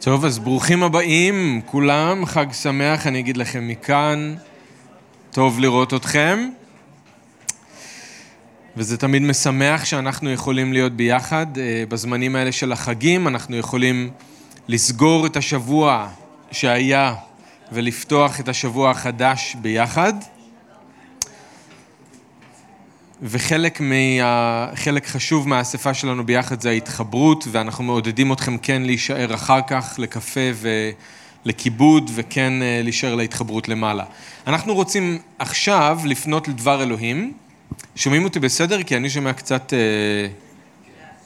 טוב, אז ברוכים הבאים, כולם, חג שמח, אני אגיד לכם מכאן, טוב לראות אתכם. וזה תמיד משמח שאנחנו יכולים להיות ביחד. אה, בזמנים האלה של החגים אנחנו יכולים לסגור את השבוע שהיה ולפתוח את השבוע החדש ביחד. וחלק מה, חלק חשוב מהאספה שלנו ביחד זה ההתחברות, ואנחנו מעודדים אתכם כן להישאר אחר כך לקפה ולכיבוד, וכן אה, להישאר להתחברות למעלה. אנחנו רוצים עכשיו לפנות לדבר אלוהים. שומעים אותי בסדר? כי אני שומע קצת... אה,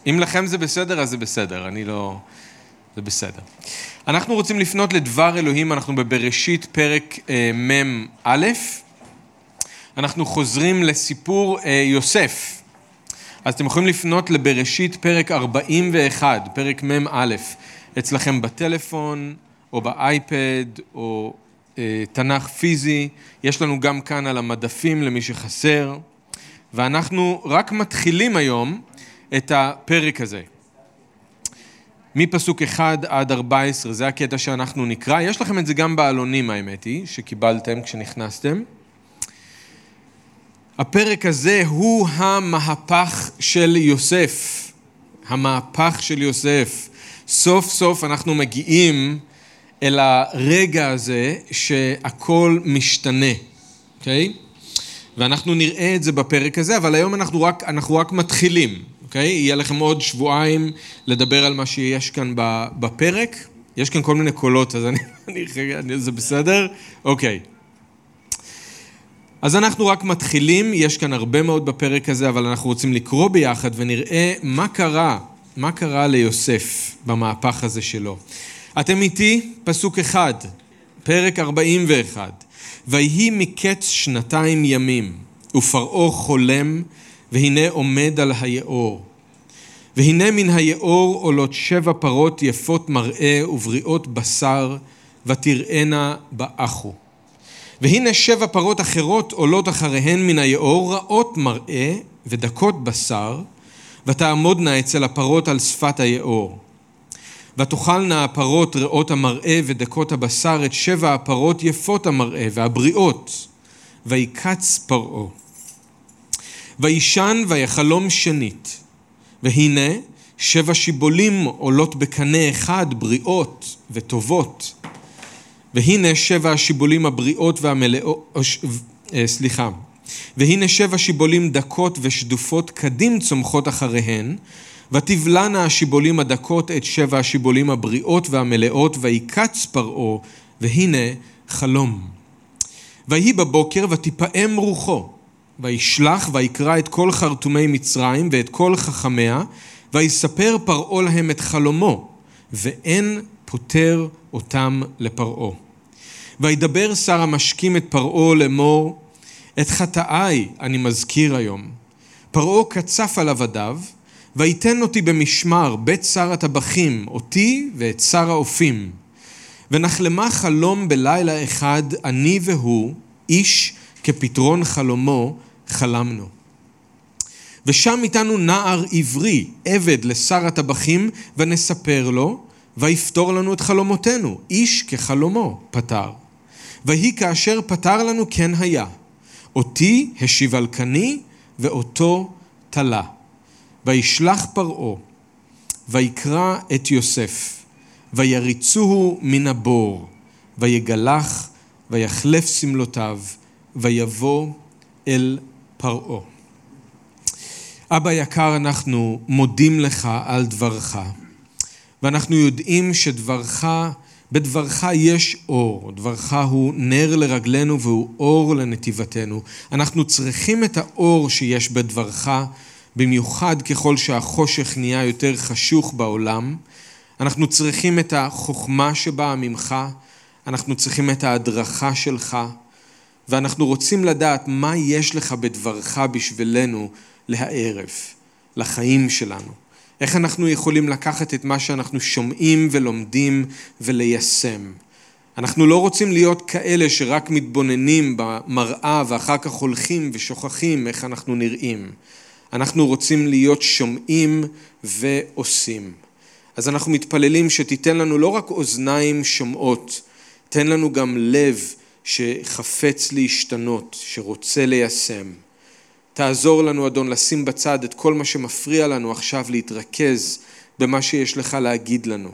אם לכם זה בסדר, אז זה בסדר, אני לא... זה בסדר. אנחנו רוצים לפנות לדבר אלוהים, אנחנו בבראשית פרק אה, מ"א. אנחנו חוזרים לסיפור אה, יוסף. אז אתם יכולים לפנות לבראשית פרק 41, פרק מ"א, אצלכם בטלפון, או באייפד, או אה, תנ"ך פיזי. יש לנו גם כאן על המדפים למי שחסר. ואנחנו רק מתחילים היום את הפרק הזה. מפסוק 1 עד 14, זה הקטע שאנחנו נקרא. יש לכם את זה גם בעלונים, האמת היא, שקיבלתם כשנכנסתם. הפרק הזה הוא המהפך של יוסף. המהפך של יוסף. סוף סוף אנחנו מגיעים אל הרגע הזה שהכל משתנה, אוקיי? Okay? ואנחנו נראה את זה בפרק הזה, אבל היום אנחנו רק, אנחנו רק מתחילים, אוקיי? יהיה לכם עוד שבועיים לדבר על מה שיש כאן בפרק. יש כאן כל מיני קולות, אז אני, אני, זה בסדר? אוקיי. אז אנחנו רק מתחילים, יש כאן הרבה מאוד בפרק הזה, אבל אנחנו רוצים לקרוא ביחד ונראה מה קרה, מה קרה ליוסף במהפך הזה שלו. אתם איתי? פסוק אחד, פרק 41. ויהי מקץ שנתיים ימים, ופרעה חולם, והנה עומד על היאור. והנה מן היאור עולות שבע פרות יפות מראה ובריאות בשר, ותראינה באחו. והנה שבע פרות אחרות עולות אחריהן מן היאור, רעות מראה ודקות בשר, ותעמודנה אצל הפרות על שפת היאור. ותאכלנה הפרות רעות המראה ודקות הבשר את שבע הפרות יפות המראה והבריאות, ויקץ פרעה. וישן ויחלום שנית, והנה שבע שיבולים עולות בקנה אחד בריאות וטובות. והנה שבע השיבולים הבריאות והמלאות, אה, סליחה, והנה שבע שיבולים דקות ושדופות קדים צומחות אחריהן, ותבלענה השיבולים הדקות את שבע השיבולים הבריאות והמלאות, ויקץ פרעה, והנה חלום. ויהי בבוקר ותפעם רוחו, וישלח ויקרא את כל חרטומי מצרים ואת כל חכמיה, ויספר פרעה להם את חלומו, ואין פוטר אותם לפרעה. וידבר שר המשקים את פרעה לאמור, את חטאיי אני מזכיר היום. פרעה קצף על עבדיו, ויתן אותי במשמר בית שר הטבחים, אותי ואת שר האופים. ונחלמה חלום בלילה אחד, אני והוא, איש כפתרון חלומו, חלמנו. ושם איתנו נער עברי, עבד לשר הטבחים, ונספר לו, ויפתור לנו את חלומותינו, איש כחלומו פתר. ויהי כאשר פתר לנו כן היה. אותי השיב על קני, ואותו תלה. וישלח פרעה, ויקרא את יוסף, ויריצוהו מן הבור, ויגלח, ויחלף שמלותיו, ויבוא אל פרעה. אבא יקר, אנחנו מודים לך על דברך, ואנחנו יודעים שדברך, בדברך יש אור, דברך הוא נר לרגלינו והוא אור לנתיבתנו. אנחנו צריכים את האור שיש בדברך, במיוחד ככל שהחושך נהיה יותר חשוך בעולם. אנחנו צריכים את החוכמה שבאה ממך, אנחנו צריכים את ההדרכה שלך, ואנחנו רוצים לדעת מה יש לך בדברך בשבילנו להערב, לחיים שלנו. איך אנחנו יכולים לקחת את מה שאנחנו שומעים ולומדים וליישם. אנחנו לא רוצים להיות כאלה שרק מתבוננים במראה ואחר כך הולכים ושוכחים איך אנחנו נראים. אנחנו רוצים להיות שומעים ועושים. אז אנחנו מתפללים שתיתן לנו לא רק אוזניים שומעות, תן לנו גם לב שחפץ להשתנות, שרוצה ליישם. תעזור לנו, אדון, לשים בצד את כל מה שמפריע לנו עכשיו להתרכז במה שיש לך להגיד לנו.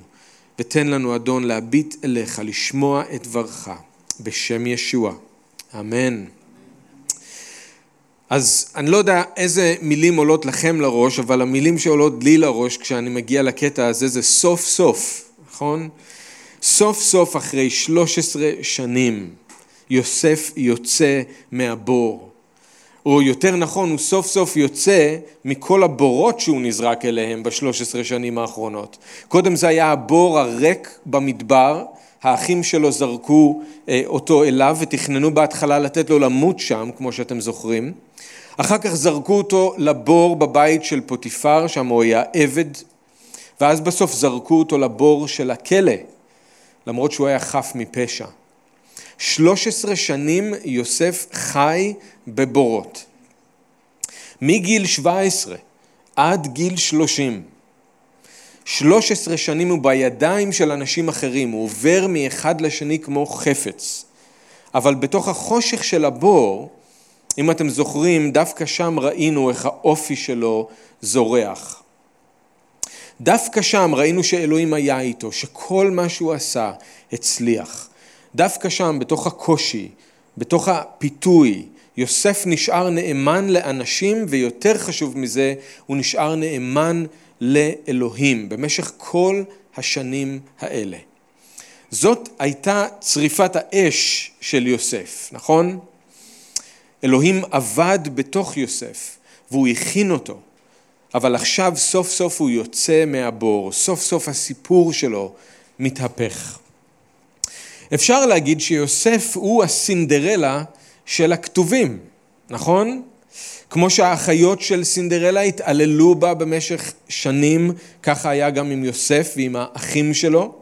ותן לנו, אדון, להביט אליך, לשמוע את דברך, בשם ישוע. אמן. אז אני לא יודע איזה מילים עולות לכם לראש, אבל המילים שעולות לי לראש כשאני מגיע לקטע הזה זה סוף סוף, נכון? סוף סוף אחרי 13 שנים יוסף יוצא מהבור. או יותר נכון, הוא סוף סוף יוצא מכל הבורות שהוא נזרק אליהם בשלוש עשרה שנים האחרונות. קודם זה היה הבור הריק במדבר, האחים שלו זרקו אה, אותו אליו ותכננו בהתחלה לתת לו למות שם, כמו שאתם זוכרים. אחר כך זרקו אותו לבור בבית של פוטיפר, שם הוא היה עבד, ואז בסוף זרקו אותו לבור של הכלא, למרות שהוא היה חף מפשע. 13 שנים יוסף חי בבורות. מגיל 17 עד גיל 30. 13 שנים הוא בידיים של אנשים אחרים, הוא עובר מאחד לשני כמו חפץ. אבל בתוך החושך של הבור, אם אתם זוכרים, דווקא שם ראינו איך האופי שלו זורח. דווקא שם ראינו שאלוהים היה איתו, שכל מה שהוא עשה הצליח. דווקא שם, בתוך הקושי, בתוך הפיתוי, יוסף נשאר נאמן לאנשים, ויותר חשוב מזה, הוא נשאר נאמן לאלוהים במשך כל השנים האלה. זאת הייתה צריפת האש של יוסף, נכון? אלוהים עבד בתוך יוסף והוא הכין אותו, אבל עכשיו סוף סוף הוא יוצא מהבור, סוף סוף הסיפור שלו מתהפך. אפשר להגיד שיוסף הוא הסינדרלה של הכתובים, נכון? כמו שהאחיות של סינדרלה התעללו בה במשך שנים, ככה היה גם עם יוסף ועם האחים שלו.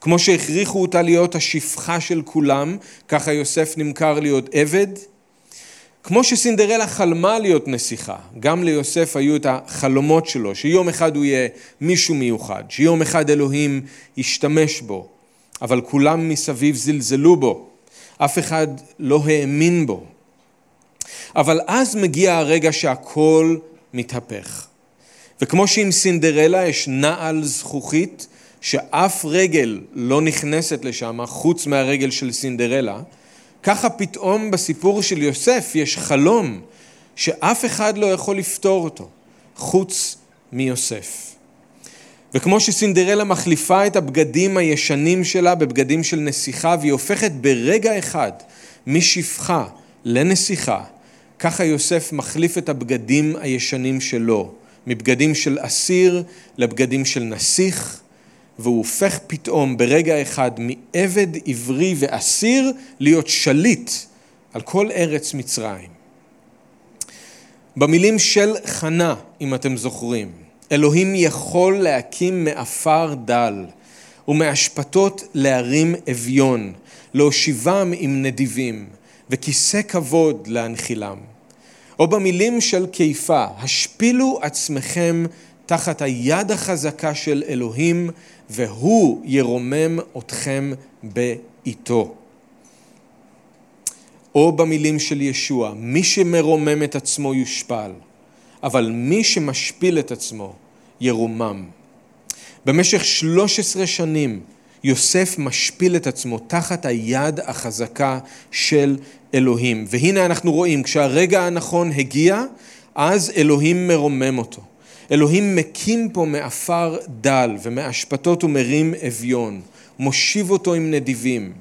כמו שהכריחו אותה להיות השפחה של כולם, ככה יוסף נמכר להיות עבד. כמו שסינדרלה חלמה להיות נסיכה, גם ליוסף היו את החלומות שלו, שיום אחד הוא יהיה מישהו מיוחד, שיום אחד אלוהים ישתמש בו, אבל כולם מסביב זלזלו בו, אף אחד לא האמין בו. אבל אז מגיע הרגע שהכל מתהפך. וכמו שעם סינדרלה יש נעל זכוכית, שאף רגל לא נכנסת לשם חוץ מהרגל של סינדרלה, ככה פתאום בסיפור של יוסף יש חלום שאף אחד לא יכול לפתור אותו, חוץ מיוסף. וכמו שסינדרלה מחליפה את הבגדים הישנים שלה בבגדים של נסיכה והיא הופכת ברגע אחד משפחה לנסיכה, ככה יוסף מחליף את הבגדים הישנים שלו, מבגדים של אסיר לבגדים של נסיך, והוא הופך פתאום ברגע אחד מעבד עברי ואסיר להיות שליט על כל ארץ מצרים. במילים של חנה, אם אתם זוכרים, אלוהים יכול להקים מעפר דל ומאשפתות להרים אביון, להושיבם עם נדיבים, וכיסא כבוד להנחילם. או במילים של קיפה, השפילו עצמכם תחת היד החזקה של אלוהים, והוא ירומם אתכם בעיתו. או במילים של ישוע, מי שמרומם את עצמו יושפל, אבל מי שמשפיל את עצמו ירומם. במשך 13 שנים יוסף משפיל את עצמו תחת היד החזקה של אלוהים. והנה אנחנו רואים, כשהרגע הנכון הגיע, אז אלוהים מרומם אותו. אלוהים מקים פה מעפר דל ומאשפתות ומרים אביון, מושיב אותו עם נדיבים.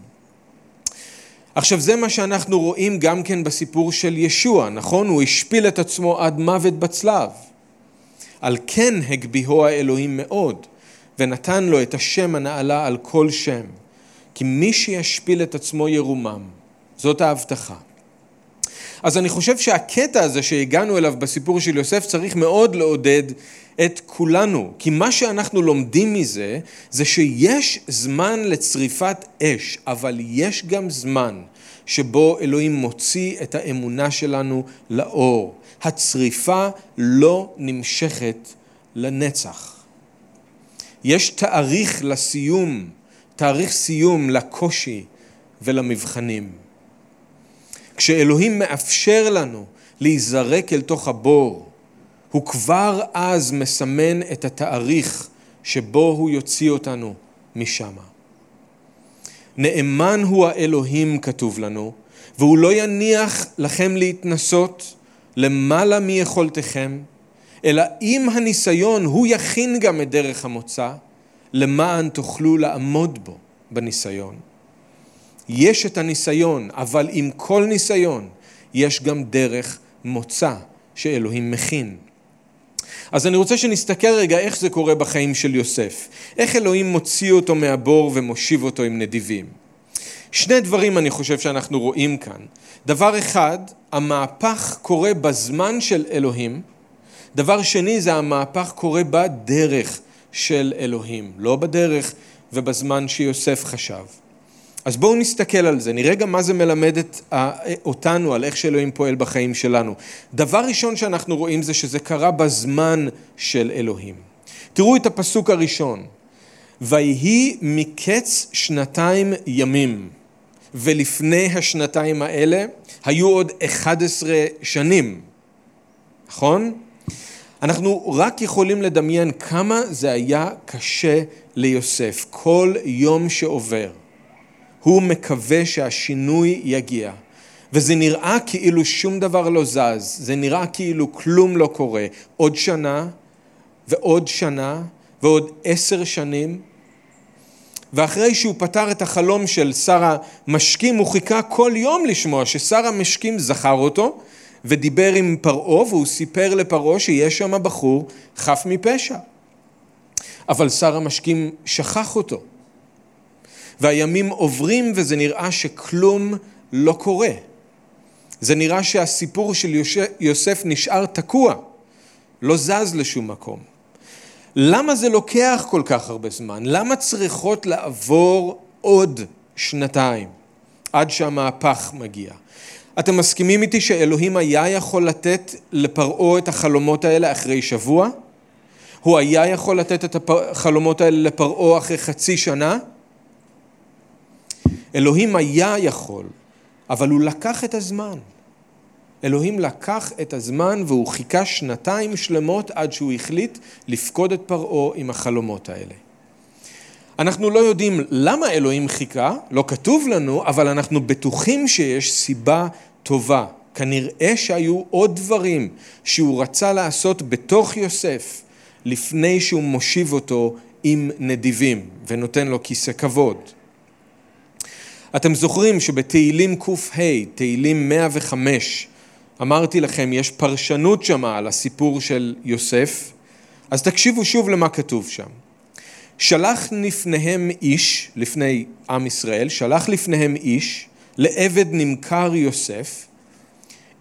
עכשיו זה מה שאנחנו רואים גם כן בסיפור של ישוע, נכון? הוא השפיל את עצמו עד מוות בצלב. על כן הגביהו האלוהים מאוד, ונתן לו את השם הנעלה על כל שם. כי מי שישפיל את עצמו ירומם. זאת ההבטחה. אז אני חושב שהקטע הזה שהגענו אליו בסיפור של יוסף צריך מאוד לעודד את כולנו, כי מה שאנחנו לומדים מזה זה שיש זמן לצריפת אש, אבל יש גם זמן שבו אלוהים מוציא את האמונה שלנו לאור. הצריפה לא נמשכת לנצח. יש תאריך לסיום, תאריך סיום לקושי ולמבחנים. כשאלוהים מאפשר לנו להיזרק אל תוך הבור, הוא כבר אז מסמן את התאריך שבו הוא יוציא אותנו משם. נאמן הוא האלוהים, כתוב לנו, והוא לא יניח לכם להתנסות למעלה מיכולתכם, אלא עם הניסיון הוא יכין גם את דרך המוצא, למען תוכלו לעמוד בו בניסיון. יש את הניסיון, אבל עם כל ניסיון יש גם דרך מוצא שאלוהים מכין. אז אני רוצה שנסתכל רגע איך זה קורה בחיים של יוסף. איך אלוהים מוציא אותו מהבור ומושיב אותו עם נדיבים. שני דברים אני חושב שאנחנו רואים כאן. דבר אחד, המהפך קורה בזמן של אלוהים. דבר שני זה המהפך קורה בדרך של אלוהים, לא בדרך ובזמן שיוסף חשב. אז בואו נסתכל על זה, נראה גם מה זה מלמד את, אותנו על איך שאלוהים פועל בחיים שלנו. דבר ראשון שאנחנו רואים זה שזה קרה בזמן של אלוהים. תראו את הפסוק הראשון, ויהי מקץ שנתיים ימים, ולפני השנתיים האלה היו עוד 11 שנים, נכון? אנחנו רק יכולים לדמיין כמה זה היה קשה ליוסף, כל יום שעובר. הוא מקווה שהשינוי יגיע. וזה נראה כאילו שום דבר לא זז, זה נראה כאילו כלום לא קורה. עוד שנה ועוד שנה ועוד עשר שנים. ואחרי שהוא פתר את החלום של שר המשקים, הוא חיכה כל יום לשמוע ששר המשקים זכר אותו ודיבר עם פרעה והוא סיפר לפרעה שיש שם בחור חף מפשע. אבל שר המשקים שכח אותו. והימים עוברים וזה נראה שכלום לא קורה. זה נראה שהסיפור של יוסף נשאר תקוע, לא זז לשום מקום. למה זה לוקח כל כך הרבה זמן? למה צריכות לעבור עוד שנתיים עד שהמהפך מגיע? אתם מסכימים איתי שאלוהים היה יכול לתת לפרעה את החלומות האלה אחרי שבוע? הוא היה יכול לתת את החלומות האלה לפרעה אחרי חצי שנה? אלוהים היה יכול, אבל הוא לקח את הזמן. אלוהים לקח את הזמן והוא חיכה שנתיים שלמות עד שהוא החליט לפקוד את פרעה עם החלומות האלה. אנחנו לא יודעים למה אלוהים חיכה, לא כתוב לנו, אבל אנחנו בטוחים שיש סיבה טובה. כנראה שהיו עוד דברים שהוא רצה לעשות בתוך יוסף לפני שהוא מושיב אותו עם נדיבים ונותן לו כיסא כבוד. אתם זוכרים שבתהילים קה, תהילים 105, אמרתי לכם, יש פרשנות שמה על הסיפור של יוסף, אז תקשיבו שוב למה כתוב שם. שלח לפניהם איש, לפני עם ישראל, שלח לפניהם איש, לעבד נמכר יוסף,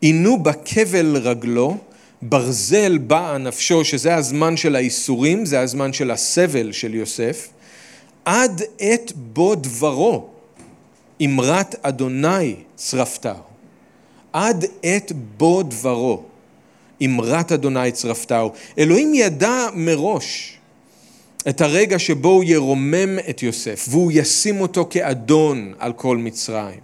עינו בכבל רגלו, ברזל באה נפשו, שזה הזמן של האיסורים, זה הזמן של הסבל של יוסף, עד עת בו דברו, אמרת אדוני צרפתיו. עד עת בו דברו, אמרת אדוני צרפתיו. אלוהים ידע מראש את הרגע שבו הוא ירומם את יוסף, והוא ישים אותו כאדון על כל מצרים.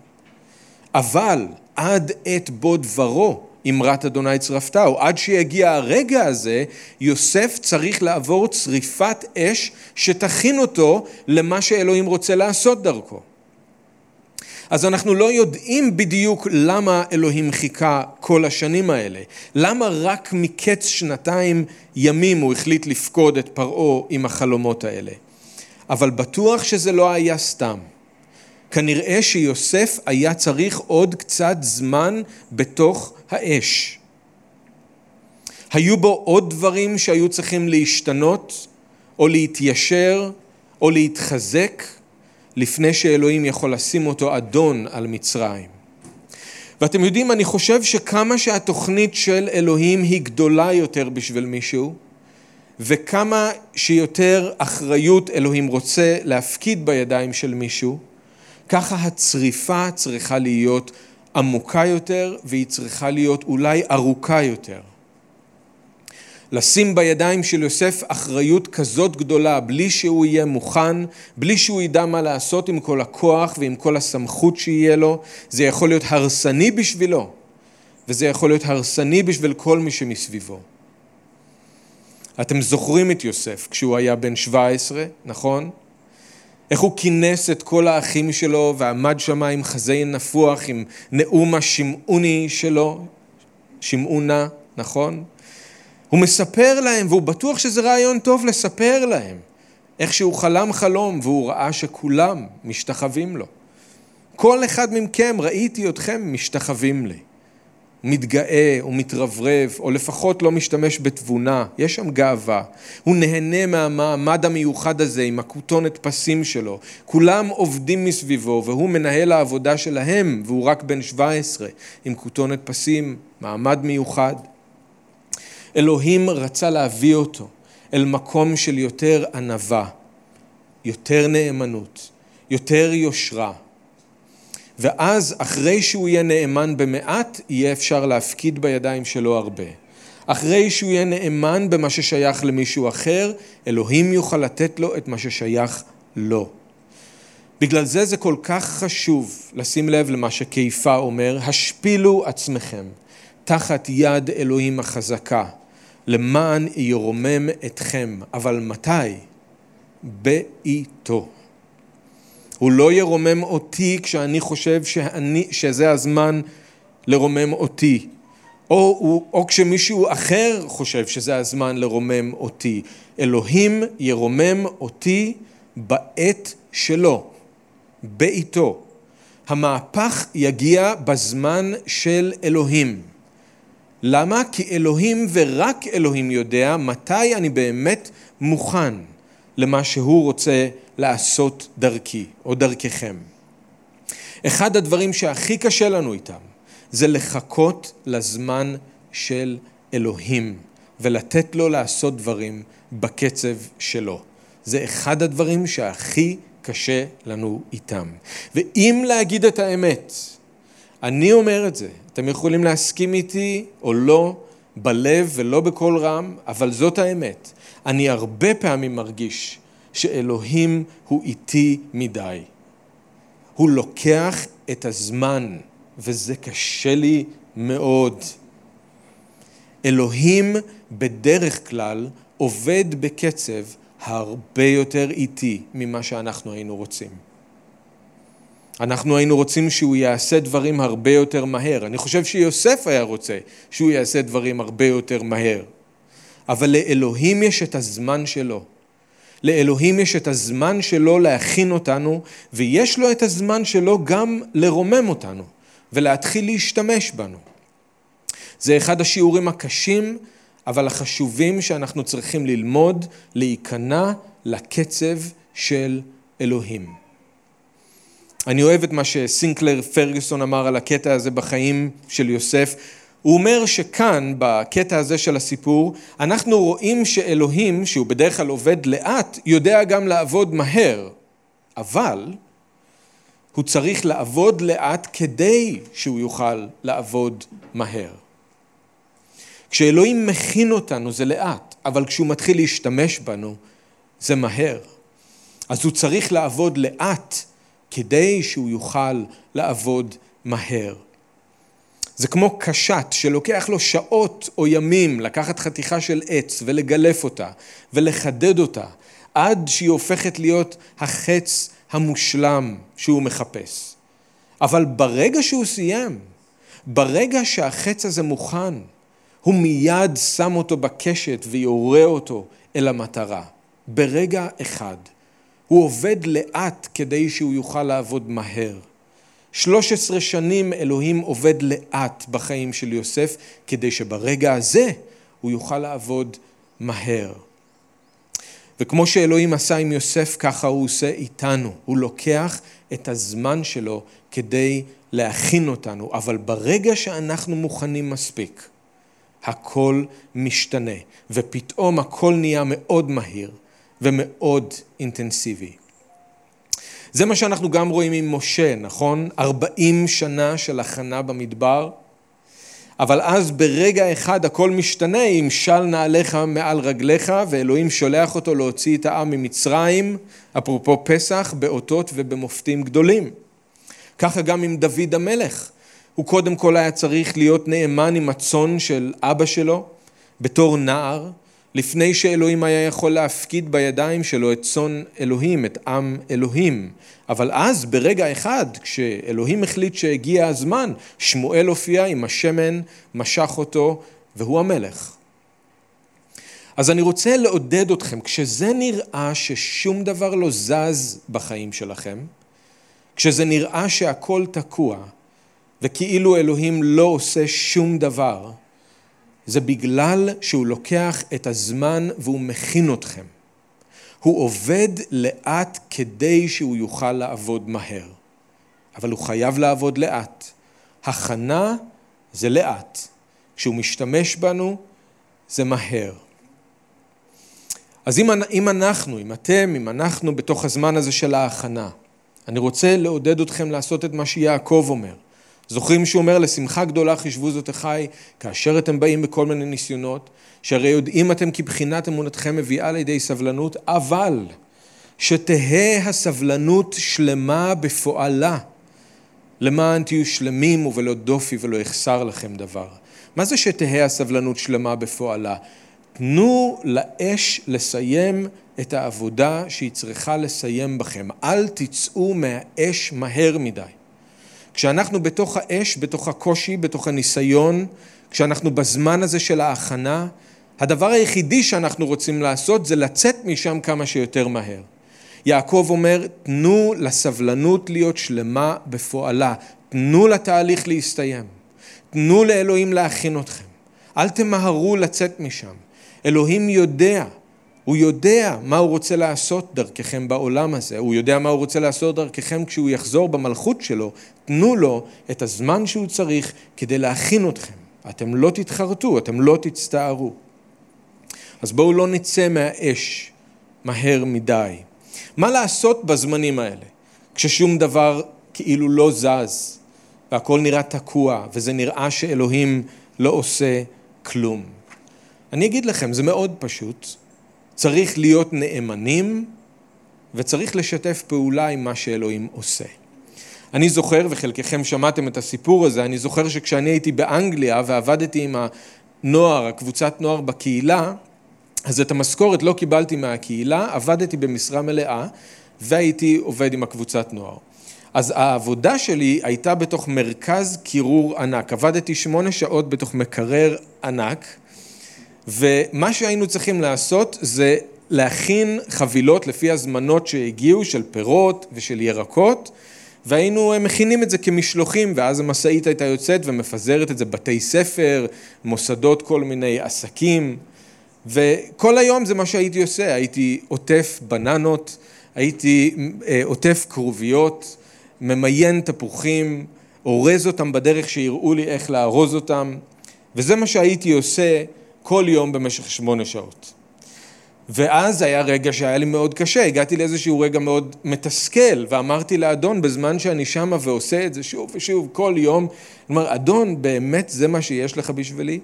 אבל עד עת בו דברו, אמרת אדוני צרפתיו. עד שיגיע הרגע הזה, יוסף צריך לעבור צריפת אש שתכין אותו למה שאלוהים רוצה לעשות דרכו. אז אנחנו לא יודעים בדיוק למה אלוהים חיכה כל השנים האלה. למה רק מקץ שנתיים ימים הוא החליט לפקוד את פרעה עם החלומות האלה. אבל בטוח שזה לא היה סתם. כנראה שיוסף היה צריך עוד קצת זמן בתוך האש. היו בו עוד דברים שהיו צריכים להשתנות, או להתיישר, או להתחזק, לפני שאלוהים יכול לשים אותו אדון על מצרים. ואתם יודעים, אני חושב שכמה שהתוכנית של אלוהים היא גדולה יותר בשביל מישהו, וכמה שיותר אחריות אלוהים רוצה להפקיד בידיים של מישהו, ככה הצריפה צריכה להיות עמוקה יותר והיא צריכה להיות אולי ארוכה יותר. לשים בידיים של יוסף אחריות כזאת גדולה, בלי שהוא יהיה מוכן, בלי שהוא ידע מה לעשות עם כל הכוח ועם כל הסמכות שיהיה לו, זה יכול להיות הרסני בשבילו, וזה יכול להיות הרסני בשביל כל מי שמסביבו. אתם זוכרים את יוסף כשהוא היה בן 17, נכון? איך הוא כינס את כל האחים שלו ועמד שם עם חזי נפוח, עם נאום השמעוני שלו, שמעונה, נכון? הוא מספר להם, והוא בטוח שזה רעיון טוב לספר להם, איך שהוא חלם חלום והוא ראה שכולם משתחווים לו. כל אחד מכם, ראיתי אתכם משתחווים לי. מתגאה, הוא מתרברב, או לפחות לא משתמש בתבונה, יש שם גאווה. הוא נהנה מהמעמד המיוחד הזה עם הכותונת פסים שלו. כולם עובדים מסביבו, והוא מנהל העבודה שלהם, והוא רק בן 17, עם כותונת פסים, מעמד מיוחד. אלוהים רצה להביא אותו אל מקום של יותר ענווה, יותר נאמנות, יותר יושרה. ואז אחרי שהוא יהיה נאמן במעט, יהיה אפשר להפקיד בידיים שלו הרבה. אחרי שהוא יהיה נאמן במה ששייך למישהו אחר, אלוהים יוכל לתת לו את מה ששייך לו. בגלל זה זה כל כך חשוב לשים לב למה שכיפה אומר, השפילו עצמכם תחת יד אלוהים החזקה, למען ירומם אתכם. אבל מתי? בעיתו. הוא לא ירומם אותי כשאני חושב שאני, שזה הזמן לרומם אותי. או, או כשמישהו אחר חושב שזה הזמן לרומם אותי. אלוהים ירומם אותי בעת שלו, בעיתו. המהפך יגיע בזמן של אלוהים. למה? כי אלוהים ורק אלוהים יודע מתי אני באמת מוכן למה שהוא רוצה לעשות דרכי או דרככם. אחד הדברים שהכי קשה לנו איתם זה לחכות לזמן של אלוהים ולתת לו לעשות דברים בקצב שלו. זה אחד הדברים שהכי קשה לנו איתם. ואם להגיד את האמת, אני אומר את זה, אתם יכולים להסכים איתי או לא, בלב ולא בקול רם, אבל זאת האמת. אני הרבה פעמים מרגיש שאלוהים הוא איטי מדי. הוא לוקח את הזמן, וזה קשה לי מאוד. אלוהים בדרך כלל עובד בקצב הרבה יותר איטי ממה שאנחנו היינו רוצים. אנחנו היינו רוצים שהוא יעשה דברים הרבה יותר מהר. אני חושב שיוסף היה רוצה שהוא יעשה דברים הרבה יותר מהר. אבל לאלוהים יש את הזמן שלו. לאלוהים יש את הזמן שלו להכין אותנו, ויש לו את הזמן שלו גם לרומם אותנו, ולהתחיל להשתמש בנו. זה אחד השיעורים הקשים, אבל החשובים שאנחנו צריכים ללמוד, להיכנע לקצב של אלוהים. אני אוהב את מה שסינקלר פרגוסון אמר על הקטע הזה בחיים של יוסף. הוא אומר שכאן, בקטע הזה של הסיפור, אנחנו רואים שאלוהים, שהוא בדרך כלל עובד לאט, יודע גם לעבוד מהר. אבל הוא צריך לעבוד לאט כדי שהוא יוכל לעבוד מהר. כשאלוהים מכין אותנו זה לאט, אבל כשהוא מתחיל להשתמש בנו זה מהר. אז הוא צריך לעבוד לאט כדי שהוא יוכל לעבוד מהר. זה כמו קשת שלוקח לו שעות או ימים לקחת חתיכה של עץ ולגלף אותה ולחדד אותה עד שהיא הופכת להיות החץ המושלם שהוא מחפש. אבל ברגע שהוא סיים, ברגע שהחץ הזה מוכן, הוא מיד שם אותו בקשת ויורה אותו אל המטרה. ברגע אחד. הוא עובד לאט כדי שהוא יוכל לעבוד מהר. 13 שנים אלוהים עובד לאט בחיים של יוסף, כדי שברגע הזה הוא יוכל לעבוד מהר. וכמו שאלוהים עשה עם יוסף, ככה הוא עושה איתנו. הוא לוקח את הזמן שלו כדי להכין אותנו, אבל ברגע שאנחנו מוכנים מספיק, הכל משתנה, ופתאום הכל נהיה מאוד מהיר ומאוד אינטנסיבי. זה מה שאנחנו גם רואים עם משה, נכון? 40 שנה של הכנה במדבר. אבל אז ברגע אחד הכל משתנה אם של נעליך מעל רגליך ואלוהים שולח אותו להוציא את העם ממצרים, אפרופו פסח, באותות ובמופתים גדולים. ככה גם עם דוד המלך. הוא קודם כל היה צריך להיות נאמן עם הצאן של אבא שלו בתור נער, לפני שאלוהים היה יכול להפקיד בידיים שלו את צאן אלוהים, את עם אלוהים. אבל אז, ברגע אחד, כשאלוהים החליט שהגיע הזמן, שמואל הופיע עם השמן, משך אותו, והוא המלך. אז אני רוצה לעודד אתכם, כשזה נראה ששום דבר לא זז בחיים שלכם, כשזה נראה שהכל תקוע, וכאילו אלוהים לא עושה שום דבר, זה בגלל שהוא לוקח את הזמן והוא מכין אתכם. הוא עובד לאט כדי שהוא יוכל לעבוד מהר, אבל הוא חייב לעבוד לאט. הכנה זה לאט, כשהוא משתמש בנו זה מהר. אז אם, אם אנחנו, אם אתם, אם אנחנו בתוך הזמן הזה של ההכנה, אני רוצה לעודד אתכם לעשות את מה שיעקב אומר. זוכרים שהוא אומר, לשמחה גדולה חישבו זאת אחי, כאשר אתם באים בכל מיני ניסיונות, שהרי יודעים אתם כי בחינת אמונתכם מביאה לידי סבלנות, אבל שתהא הסבלנות שלמה בפועלה, למען תהיו שלמים ובלא דופי ולא יחסר לכם דבר. מה זה שתהא הסבלנות שלמה בפועלה? תנו לאש לסיים את העבודה שהיא צריכה לסיים בכם. אל תצאו מהאש מהר מדי. כשאנחנו בתוך האש, בתוך הקושי, בתוך הניסיון, כשאנחנו בזמן הזה של ההכנה, הדבר היחידי שאנחנו רוצים לעשות זה לצאת משם כמה שיותר מהר. יעקב אומר, תנו לסבלנות להיות שלמה בפועלה, תנו לתהליך להסתיים, תנו לאלוהים להכין אתכם, אל תמהרו לצאת משם. אלוהים יודע הוא יודע מה הוא רוצה לעשות דרככם בעולם הזה, הוא יודע מה הוא רוצה לעשות דרככם כשהוא יחזור במלכות שלו, תנו לו את הזמן שהוא צריך כדי להכין אתכם. אתם לא תתחרטו, אתם לא תצטערו. אז בואו לא נצא מהאש מהר מדי. מה לעשות בזמנים האלה, כששום דבר כאילו לא זז, והכל נראה תקוע, וזה נראה שאלוהים לא עושה כלום? אני אגיד לכם, זה מאוד פשוט. צריך להיות נאמנים וצריך לשתף פעולה עם מה שאלוהים עושה. אני זוכר, וחלקכם שמעתם את הסיפור הזה, אני זוכר שכשאני הייתי באנגליה ועבדתי עם הנוער, הקבוצת נוער בקהילה, אז את המשכורת לא קיבלתי מהקהילה, עבדתי במשרה מלאה והייתי עובד עם הקבוצת נוער. אז העבודה שלי הייתה בתוך מרכז קירור ענק. עבדתי שמונה שעות בתוך מקרר ענק, ומה שהיינו צריכים לעשות זה להכין חבילות לפי הזמנות שהגיעו של פירות ושל ירקות והיינו מכינים את זה כמשלוחים ואז המשאית הייתה יוצאת ומפזרת את זה בתי ספר, מוסדות כל מיני עסקים. וכל היום זה מה שהייתי עושה, הייתי עוטף בננות, הייתי אה, עוטף כרוביות, ממיין תפוחים, אורז אותם בדרך שיראו לי איך לארוז אותם וזה מה שהייתי עושה כל יום במשך שמונה שעות. ואז היה רגע שהיה לי מאוד קשה, הגעתי לאיזשהו רגע מאוד מתסכל, ואמרתי לאדון בזמן שאני שמה ועושה את זה שוב ושוב כל יום, אומר, אדון, באמת זה מה שיש לך בשבילי?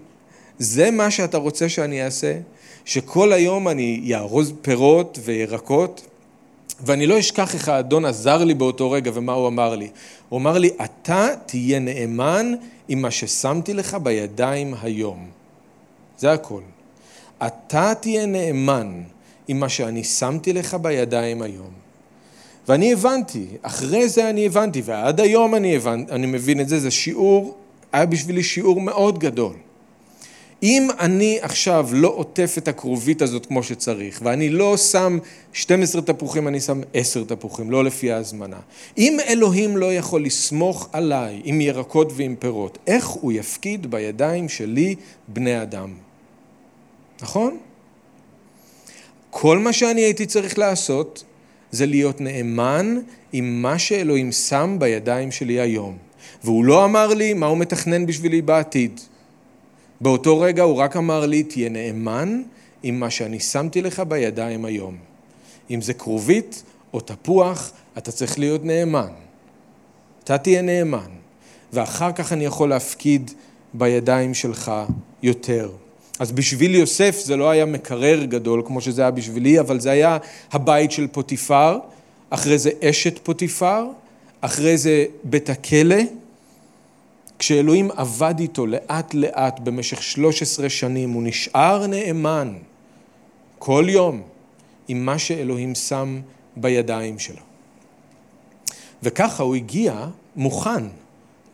זה מה שאתה רוצה שאני אעשה? שכל היום אני יארוז פירות וירקות? ואני לא אשכח איך האדון עזר לי באותו רגע ומה הוא אמר לי. הוא אמר לי, אתה תהיה נאמן עם מה ששמתי לך בידיים היום. זה הכל. אתה תהיה נאמן עם מה שאני שמתי לך בידיים היום. ואני הבנתי, אחרי זה אני הבנתי, ועד היום אני, הבנ... אני מבין את זה, זה שיעור, היה בשבילי שיעור מאוד גדול. אם אני עכשיו לא עוטף את הכרובית הזאת כמו שצריך, ואני לא שם 12 תפוחים, אני שם 10 תפוחים, לא לפי ההזמנה. אם אלוהים לא יכול לסמוך עליי עם ירקות ועם פירות, איך הוא יפקיד בידיים שלי בני אדם? נכון? כל מה שאני הייתי צריך לעשות זה להיות נאמן עם מה שאלוהים שם בידיים שלי היום. והוא לא אמר לי מה הוא מתכנן בשבילי בעתיד. באותו רגע הוא רק אמר לי, תהיה נאמן עם מה שאני שמתי לך בידיים היום. אם זה כרובית או תפוח, אתה צריך להיות נאמן. אתה תהיה נאמן. ואחר כך אני יכול להפקיד בידיים שלך יותר. אז בשביל יוסף זה לא היה מקרר גדול כמו שזה היה בשבילי, אבל זה היה הבית של פוטיפר, אחרי זה אשת פוטיפר, אחרי זה בית הכלא. כשאלוהים עבד איתו לאט לאט במשך 13 שנים, הוא נשאר נאמן כל יום עם מה שאלוהים שם בידיים שלו. וככה הוא הגיע מוכן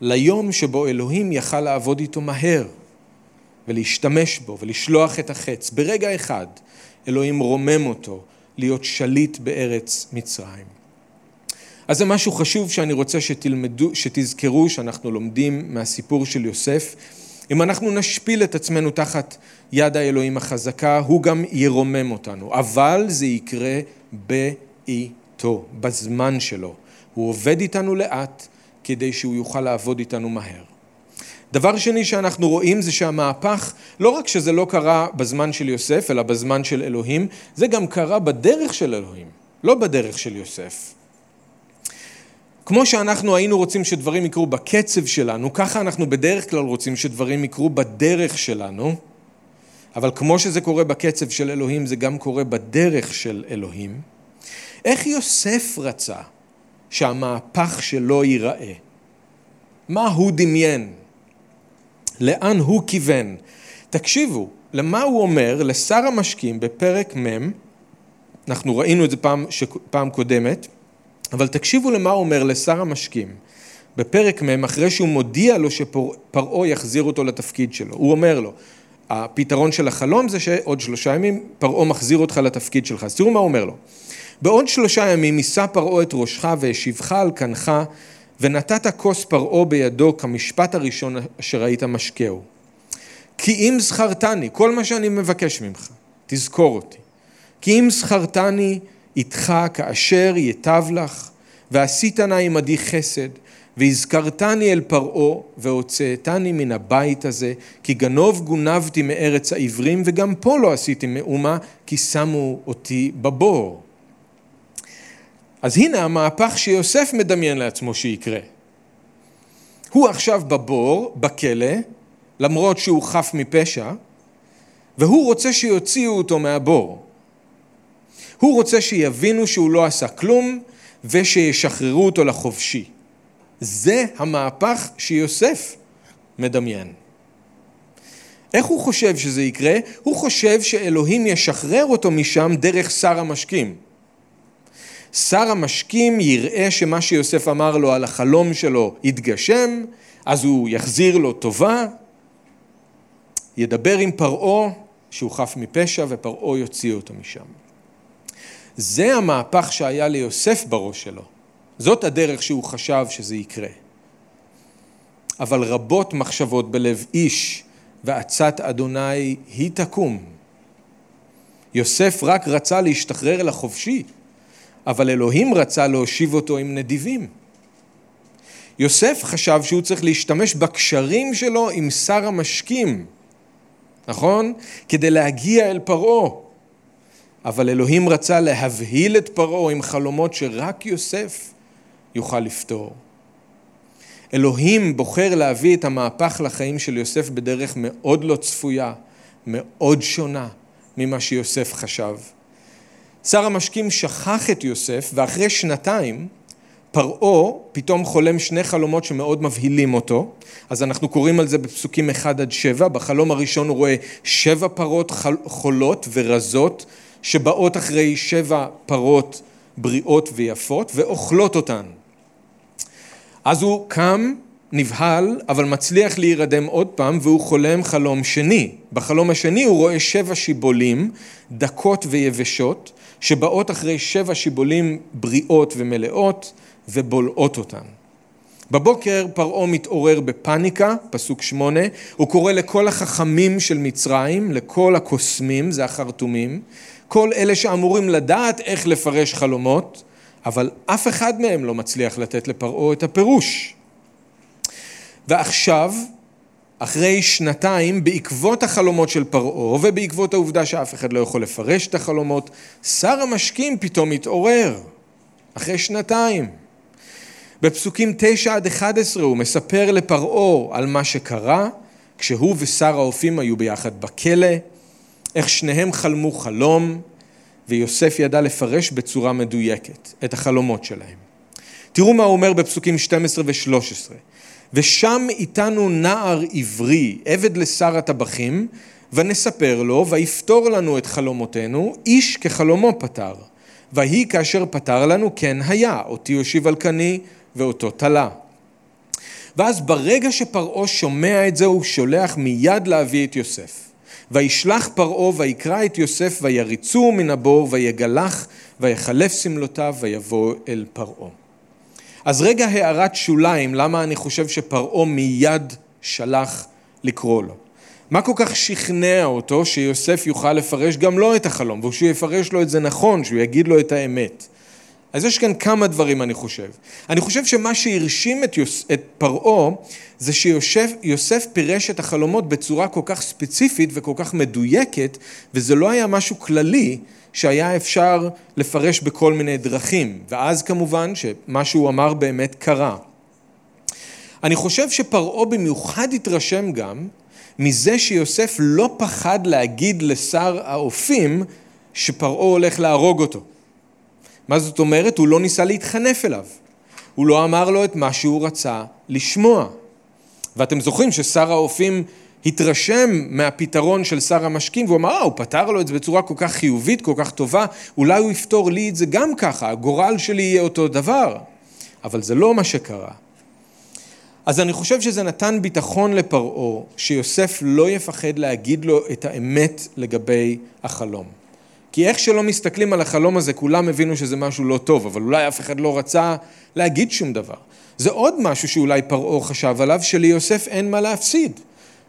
ליום שבו אלוהים יכל לעבוד איתו מהר ולהשתמש בו ולשלוח את החץ. ברגע אחד אלוהים רומם אותו להיות שליט בארץ מצרים. אז זה משהו חשוב שאני רוצה שתלמדו, שתזכרו שאנחנו לומדים מהסיפור של יוסף. אם אנחנו נשפיל את עצמנו תחת יד האלוהים החזקה, הוא גם ירומם אותנו, אבל זה יקרה בעיתו, בזמן שלו. הוא עובד איתנו לאט כדי שהוא יוכל לעבוד איתנו מהר. דבר שני שאנחנו רואים זה שהמהפך, לא רק שזה לא קרה בזמן של יוסף, אלא בזמן של אלוהים, זה גם קרה בדרך של אלוהים, לא בדרך של יוסף. כמו שאנחנו היינו רוצים שדברים יקרו בקצב שלנו, ככה אנחנו בדרך כלל רוצים שדברים יקרו בדרך שלנו, אבל כמו שזה קורה בקצב של אלוהים, זה גם קורה בדרך של אלוהים. איך יוסף רצה שהמהפך שלו ייראה? מה הוא דמיין? לאן הוא כיוון? תקשיבו, למה הוא אומר לשר המשקים בפרק מ', אנחנו ראינו את זה פעם, פעם קודמת, אבל תקשיבו למה הוא אומר לשר המשקים בפרק מ', אחרי שהוא מודיע לו שפרעה יחזיר אותו לתפקיד שלו. הוא אומר לו, הפתרון של החלום זה שעוד שלושה ימים פרעה מחזיר אותך לתפקיד שלך. אז תראו מה הוא אומר לו. בעוד שלושה ימים יישא פרעה את ראשך והשיבך על כנך ונתת כוס פרעה בידו כמשפט הראשון אשר היית משקהו. כי אם זכרתני, כל מה שאני מבקש ממך, תזכור אותי. כי אם זכרתני איתך כאשר ייטב לך, ועשית נא עמדי חסד, והזכרתני אל פרעה, והוצאתני מן הבית הזה, כי גנוב גונבתי מארץ העברים, וגם פה לא עשיתי מאומה, כי שמו אותי בבור. אז הנה המהפך שיוסף מדמיין לעצמו שיקרה. הוא עכשיו בבור, בכלא, למרות שהוא חף מפשע, והוא רוצה שיוציאו אותו מהבור. הוא רוצה שיבינו שהוא לא עשה כלום ושישחררו אותו לחופשי. זה המהפך שיוסף מדמיין. איך הוא חושב שזה יקרה? הוא חושב שאלוהים ישחרר אותו משם דרך שר המשקים. שר המשקים יראה שמה שיוסף אמר לו על החלום שלו יתגשם, אז הוא יחזיר לו טובה, ידבר עם פרעה שהוא חף מפשע ופרעה יוציא אותו משם. זה המהפך שהיה ליוסף בראש שלו. זאת הדרך שהוא חשב שזה יקרה. אבל רבות מחשבות בלב איש ועצת אדוני היא תקום. יוסף רק רצה להשתחרר לחופשי, אבל אלוהים רצה להושיב אותו עם נדיבים. יוסף חשב שהוא צריך להשתמש בקשרים שלו עם שר המשקים, נכון? כדי להגיע אל פרעה. אבל אלוהים רצה להבהיל את פרעה עם חלומות שרק יוסף יוכל לפתור. אלוהים בוחר להביא את המהפך לחיים של יוסף בדרך מאוד לא צפויה, מאוד שונה ממה שיוסף חשב. שר המשקים שכח את יוסף, ואחרי שנתיים פרעה פתאום חולם שני חלומות שמאוד מבהילים אותו, אז אנחנו קוראים על זה בפסוקים 1 עד 7, בחלום הראשון הוא רואה שבע פרות חולות ורזות שבאות אחרי שבע פרות בריאות ויפות ואוכלות אותן. אז הוא קם, נבהל, אבל מצליח להירדם עוד פעם והוא חולם חלום שני. בחלום השני הוא רואה שבע שיבולים, דקות ויבשות, שבאות אחרי שבע שיבולים בריאות ומלאות ובולעות אותן. בבוקר פרעה מתעורר בפניקה, פסוק שמונה, הוא קורא לכל החכמים של מצרים, לכל הקוסמים, זה החרטומים, כל אלה שאמורים לדעת איך לפרש חלומות, אבל אף אחד מהם לא מצליח לתת לפרעה את הפירוש. ועכשיו, אחרי שנתיים, בעקבות החלומות של פרעה ובעקבות העובדה שאף אחד לא יכול לפרש את החלומות, שר המשקים פתאום התעורר, אחרי שנתיים. בפסוקים 9 עד 11 הוא מספר לפרעה על מה שקרה, כשהוא ושר האופים היו ביחד בכלא, איך שניהם חלמו חלום, ויוסף ידע לפרש בצורה מדויקת את החלומות שלהם. תראו מה הוא אומר בפסוקים 12 ו-13. ושם איתנו נער עברי, עבד לשר הטבחים, ונספר לו, ויפתור לנו את חלומותינו, איש כחלומו פתר. ויהי כאשר פתר לנו, כן היה, אותי יושיב על קני, ואותו תלה. ואז ברגע שפרעה שומע את זה, הוא שולח מיד להביא את יוסף. וישלח פרעה ויקרא את יוסף ויריצו מן הבור ויגלח ויחלף שמלותיו ויבוא אל פרעה. אז רגע הערת שוליים, למה אני חושב שפרעה מיד שלח לקרוא לו. מה כל כך שכנע אותו שיוסף יוכל לפרש גם לו את החלום, ושהוא יפרש לו את זה נכון, שהוא יגיד לו את האמת. אז יש כאן כמה דברים אני חושב. אני חושב שמה שהרשים את, יוס, את פרעה זה שיוסף פירש את החלומות בצורה כל כך ספציפית וכל כך מדויקת, וזה לא היה משהו כללי שהיה אפשר לפרש בכל מיני דרכים. ואז כמובן שמה שהוא אמר באמת קרה. אני חושב שפרעה במיוחד התרשם גם מזה שיוסף לא פחד להגיד לשר האופים שפרעה הולך להרוג אותו. מה זאת אומרת? הוא לא ניסה להתחנף אליו. הוא לא אמר לו את מה שהוא רצה לשמוע. ואתם זוכרים ששר האופים התרשם מהפתרון של שר המשקים והוא אמר, אה, הוא פתר לו את זה בצורה כל כך חיובית, כל כך טובה, אולי הוא יפתור לי את זה גם ככה, הגורל שלי יהיה אותו דבר. אבל זה לא מה שקרה. אז אני חושב שזה נתן ביטחון לפרעה, שיוסף לא יפחד להגיד לו את האמת לגבי החלום. כי איך שלא מסתכלים על החלום הזה, כולם הבינו שזה משהו לא טוב, אבל אולי אף אחד לא רצה להגיד שום דבר. זה עוד משהו שאולי פרעה חשב עליו, שליוסף אין מה להפסיד.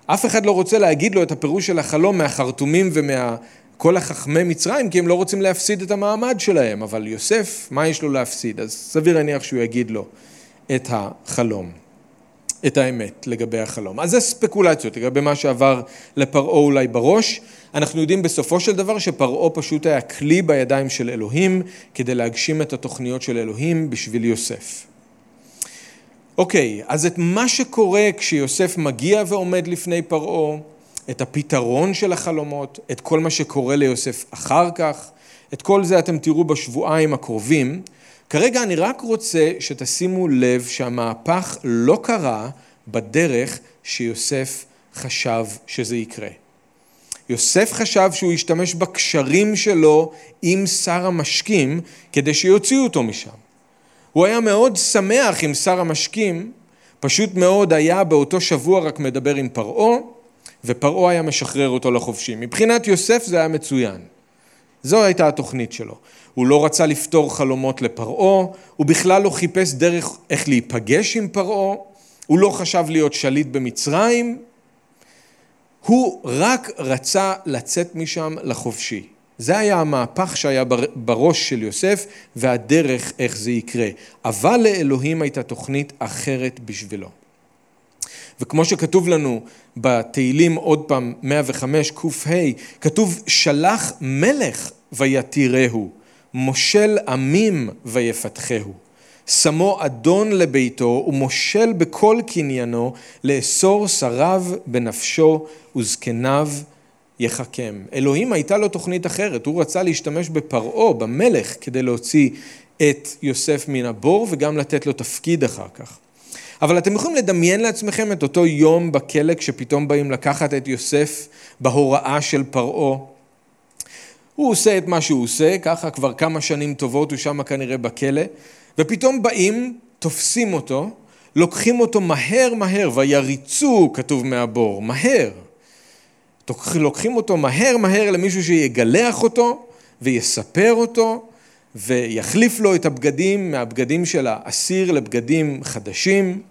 אף אחד לא רוצה להגיד לו את הפירוש של החלום מהחרטומים ומכל החכמי מצרים, כי הם לא רוצים להפסיד את המעמד שלהם, אבל יוסף, מה יש לו להפסיד? אז סביר להניח שהוא יגיד לו את החלום. את האמת לגבי החלום. אז זה ספקולציות לגבי מה שעבר לפרעה אולי בראש. אנחנו יודעים בסופו של דבר שפרעה פשוט היה כלי בידיים של אלוהים כדי להגשים את התוכניות של אלוהים בשביל יוסף. אוקיי, אז את מה שקורה כשיוסף מגיע ועומד לפני פרעה, את הפתרון של החלומות, את כל מה שקורה ליוסף אחר כך, את כל זה אתם תראו בשבועיים הקרובים. כרגע אני רק רוצה שתשימו לב שהמהפך לא קרה בדרך שיוסף חשב שזה יקרה. יוסף חשב שהוא ישתמש בקשרים שלו עם שר המשקים כדי שיוציאו אותו משם. הוא היה מאוד שמח עם שר המשקים, פשוט מאוד היה באותו שבוע רק מדבר עם פרעה, ופרעה היה משחרר אותו לחופשי. מבחינת יוסף זה היה מצוין. זו הייתה התוכנית שלו. הוא לא רצה לפתור חלומות לפרעה, הוא בכלל לא חיפש דרך איך להיפגש עם פרעה, הוא לא חשב להיות שליט במצרים, הוא רק רצה לצאת משם לחופשי. זה היה המהפך שהיה בראש של יוסף והדרך איך זה יקרה. אבל לאלוהים הייתה תוכנית אחרת בשבילו. וכמו שכתוב לנו בתהילים עוד פעם 105 קה, כתוב שלח מלך ויתירהו, מושל עמים ויפתחהו. שמו אדון לביתו ומושל בכל קניינו לאסור שריו בנפשו וזקניו יחכם. אלוהים הייתה לו תוכנית אחרת, הוא רצה להשתמש בפרעה, במלך, כדי להוציא את יוסף מן הבור וגם לתת לו תפקיד אחר כך. אבל אתם יכולים לדמיין לעצמכם את אותו יום בכלא כשפתאום באים לקחת את יוסף בהוראה של פרעה. הוא עושה את מה שהוא עושה, ככה כבר כמה שנים טובות הוא שם כנראה בכלא, ופתאום באים, תופסים אותו, לוקחים אותו מהר מהר, ויריצו, כתוב מהבור, מהר. לוקחים אותו מהר מהר למישהו שיגלח אותו ויספר אותו ויחליף לו את הבגדים מהבגדים של האסיר לבגדים חדשים.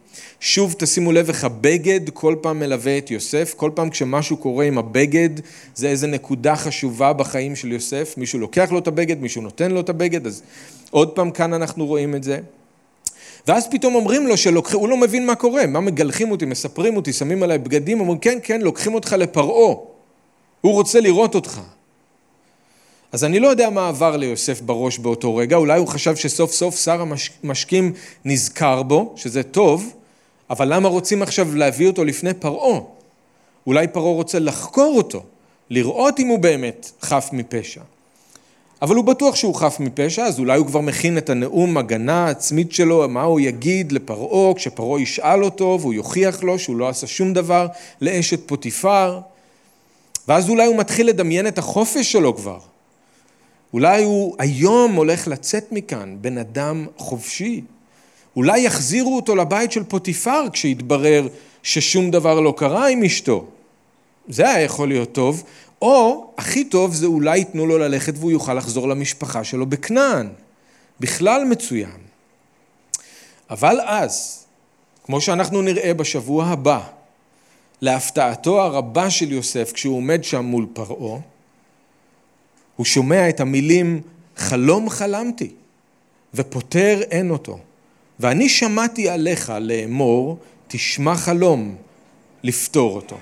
שוב תשימו לב איך הבגד כל פעם מלווה את יוסף, כל פעם כשמשהו קורה עם הבגד זה איזה נקודה חשובה בחיים של יוסף, מישהו לוקח לו את הבגד, מישהו נותן לו את הבגד, אז עוד פעם כאן אנחנו רואים את זה. ואז פתאום אומרים לו שלוקחים, הוא לא מבין מה קורה, מה מגלחים אותי, מספרים אותי, שמים עליי בגדים, אומרים כן, כן, לוקחים אותך לפרעה, הוא רוצה לראות אותך. אז אני לא יודע מה עבר ליוסף בראש באותו רגע, אולי הוא חשב שסוף סוף שר המשקים נזכר בו, שזה טוב, אבל למה רוצים עכשיו להביא אותו לפני פרעה? אולי פרעה רוצה לחקור אותו, לראות אם הוא באמת חף מפשע. אבל הוא בטוח שהוא חף מפשע, אז אולי הוא כבר מכין את הנאום הגנה העצמית שלו, מה הוא יגיד לפרעה כשפרעה ישאל אותו והוא יוכיח לו שהוא לא עשה שום דבר לאשת פוטיפר. ואז אולי הוא מתחיל לדמיין את החופש שלו כבר. אולי הוא היום הולך לצאת מכאן, בן אדם חופשי. אולי יחזירו אותו לבית של פוטיפר כשיתברר ששום דבר לא קרה עם אשתו. זה היה יכול להיות טוב, או הכי טוב זה אולי ייתנו לו ללכת והוא יוכל לחזור למשפחה שלו בכנען. בכלל מצוין. אבל אז, כמו שאנחנו נראה בשבוע הבא, להפתעתו הרבה של יוסף כשהוא עומד שם מול פרעה, הוא שומע את המילים חלום חלמתי ופותר אין אותו. ואני שמעתי עליך לאמור תשמע חלום לפתור אותו.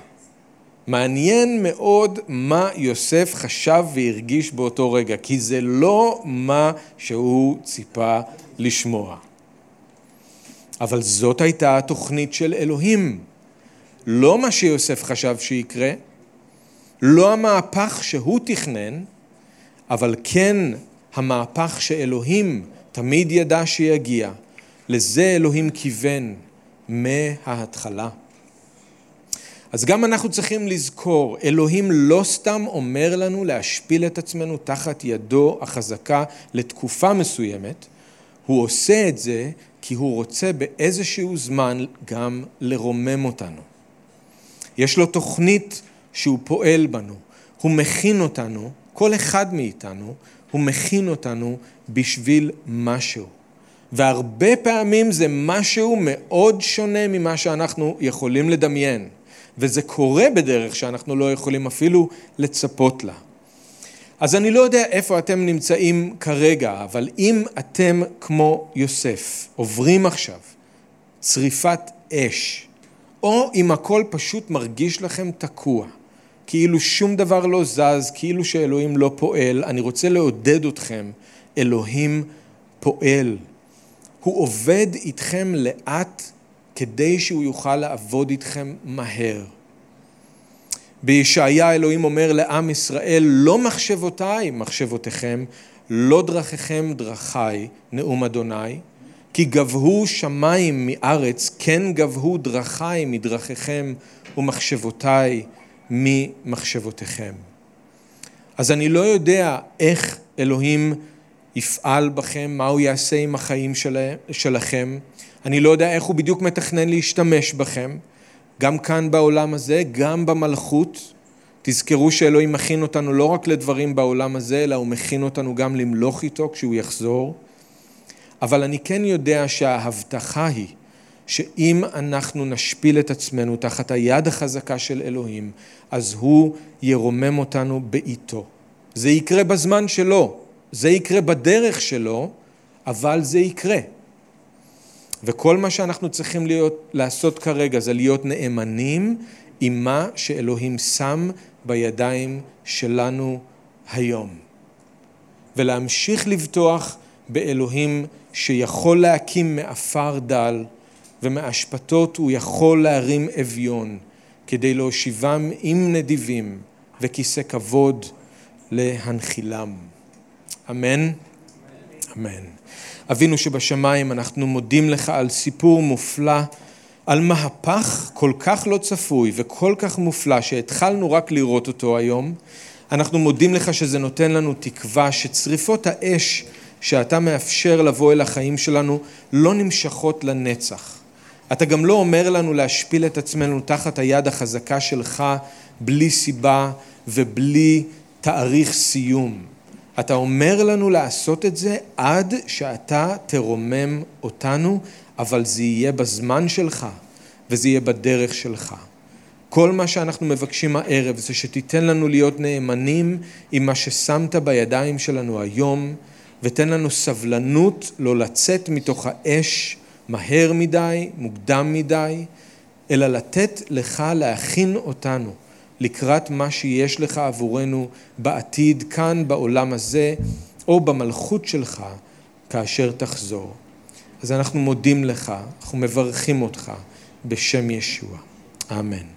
מעניין מאוד מה יוסף חשב והרגיש באותו רגע, כי זה לא מה שהוא ציפה לשמוע. אבל זאת הייתה התוכנית של אלוהים. לא מה שיוסף חשב שיקרה, לא המהפך שהוא תכנן, אבל כן המהפך שאלוהים תמיד ידע שיגיע. לזה אלוהים כיוון מההתחלה. אז גם אנחנו צריכים לזכור, אלוהים לא סתם אומר לנו להשפיל את עצמנו תחת ידו החזקה לתקופה מסוימת, הוא עושה את זה כי הוא רוצה באיזשהו זמן גם לרומם אותנו. יש לו תוכנית שהוא פועל בנו, הוא מכין אותנו, כל אחד מאיתנו, הוא מכין אותנו בשביל משהו. והרבה פעמים זה משהו מאוד שונה ממה שאנחנו יכולים לדמיין. וזה קורה בדרך שאנחנו לא יכולים אפילו לצפות לה. אז אני לא יודע איפה אתם נמצאים כרגע, אבל אם אתם כמו יוסף, עוברים עכשיו צריפת אש, או אם הכל פשוט מרגיש לכם תקוע, כאילו שום דבר לא זז, כאילו שאלוהים לא פועל, אני רוצה לעודד אתכם, אלוהים פועל. הוא עובד איתכם לאט כדי שהוא יוכל לעבוד איתכם מהר. בישעיה אלוהים אומר לעם ישראל, לא מחשבותיי מחשבותיכם, לא דרכיכם דרכיי, נאום אדוני, כי גבהו שמיים מארץ, כן גבהו דרכיי מדרכיכם ומחשבותיי ממחשבותיכם. אז אני לא יודע איך אלוהים יפעל בכם, מה הוא יעשה עם החיים שלכם. אני לא יודע איך הוא בדיוק מתכנן להשתמש בכם, גם כאן בעולם הזה, גם במלכות. תזכרו שאלוהים מכין אותנו לא רק לדברים בעולם הזה, אלא הוא מכין אותנו גם למלוך איתו כשהוא יחזור. אבל אני כן יודע שההבטחה היא שאם אנחנו נשפיל את עצמנו תחת היד החזקה של אלוהים, אז הוא ירומם אותנו בעיתו. זה יקרה בזמן שלו, זה יקרה בדרך שלו, אבל זה יקרה. וכל מה שאנחנו צריכים להיות, לעשות כרגע זה להיות נאמנים עם מה שאלוהים שם בידיים שלנו היום. ולהמשיך לבטוח באלוהים שיכול להקים מעפר דל ומאשפתות הוא יכול להרים אביון כדי להושיבם עם נדיבים וכיסא כבוד להנחילם. אמן? אמן. אבינו שבשמיים, אנחנו מודים לך על סיפור מופלא, על מהפך כל כך לא צפוי וכל כך מופלא שהתחלנו רק לראות אותו היום. אנחנו מודים לך שזה נותן לנו תקווה שצריפות האש שאתה מאפשר לבוא אל החיים שלנו לא נמשכות לנצח. אתה גם לא אומר לנו להשפיל את עצמנו תחת היד החזקה שלך בלי סיבה ובלי תאריך סיום. אתה אומר לנו לעשות את זה עד שאתה תרומם אותנו, אבל זה יהיה בזמן שלך וזה יהיה בדרך שלך. כל מה שאנחנו מבקשים הערב זה שתיתן לנו להיות נאמנים עם מה ששמת בידיים שלנו היום, ותן לנו סבלנות לא לצאת מתוך האש מהר מדי, מוקדם מדי, אלא לתת לך להכין אותנו לקראת מה שיש לך עבורנו בעתיד, כאן בעולם הזה, או במלכות שלך, כאשר תחזור. אז אנחנו מודים לך, אנחנו מברכים אותך בשם ישוע. אמן.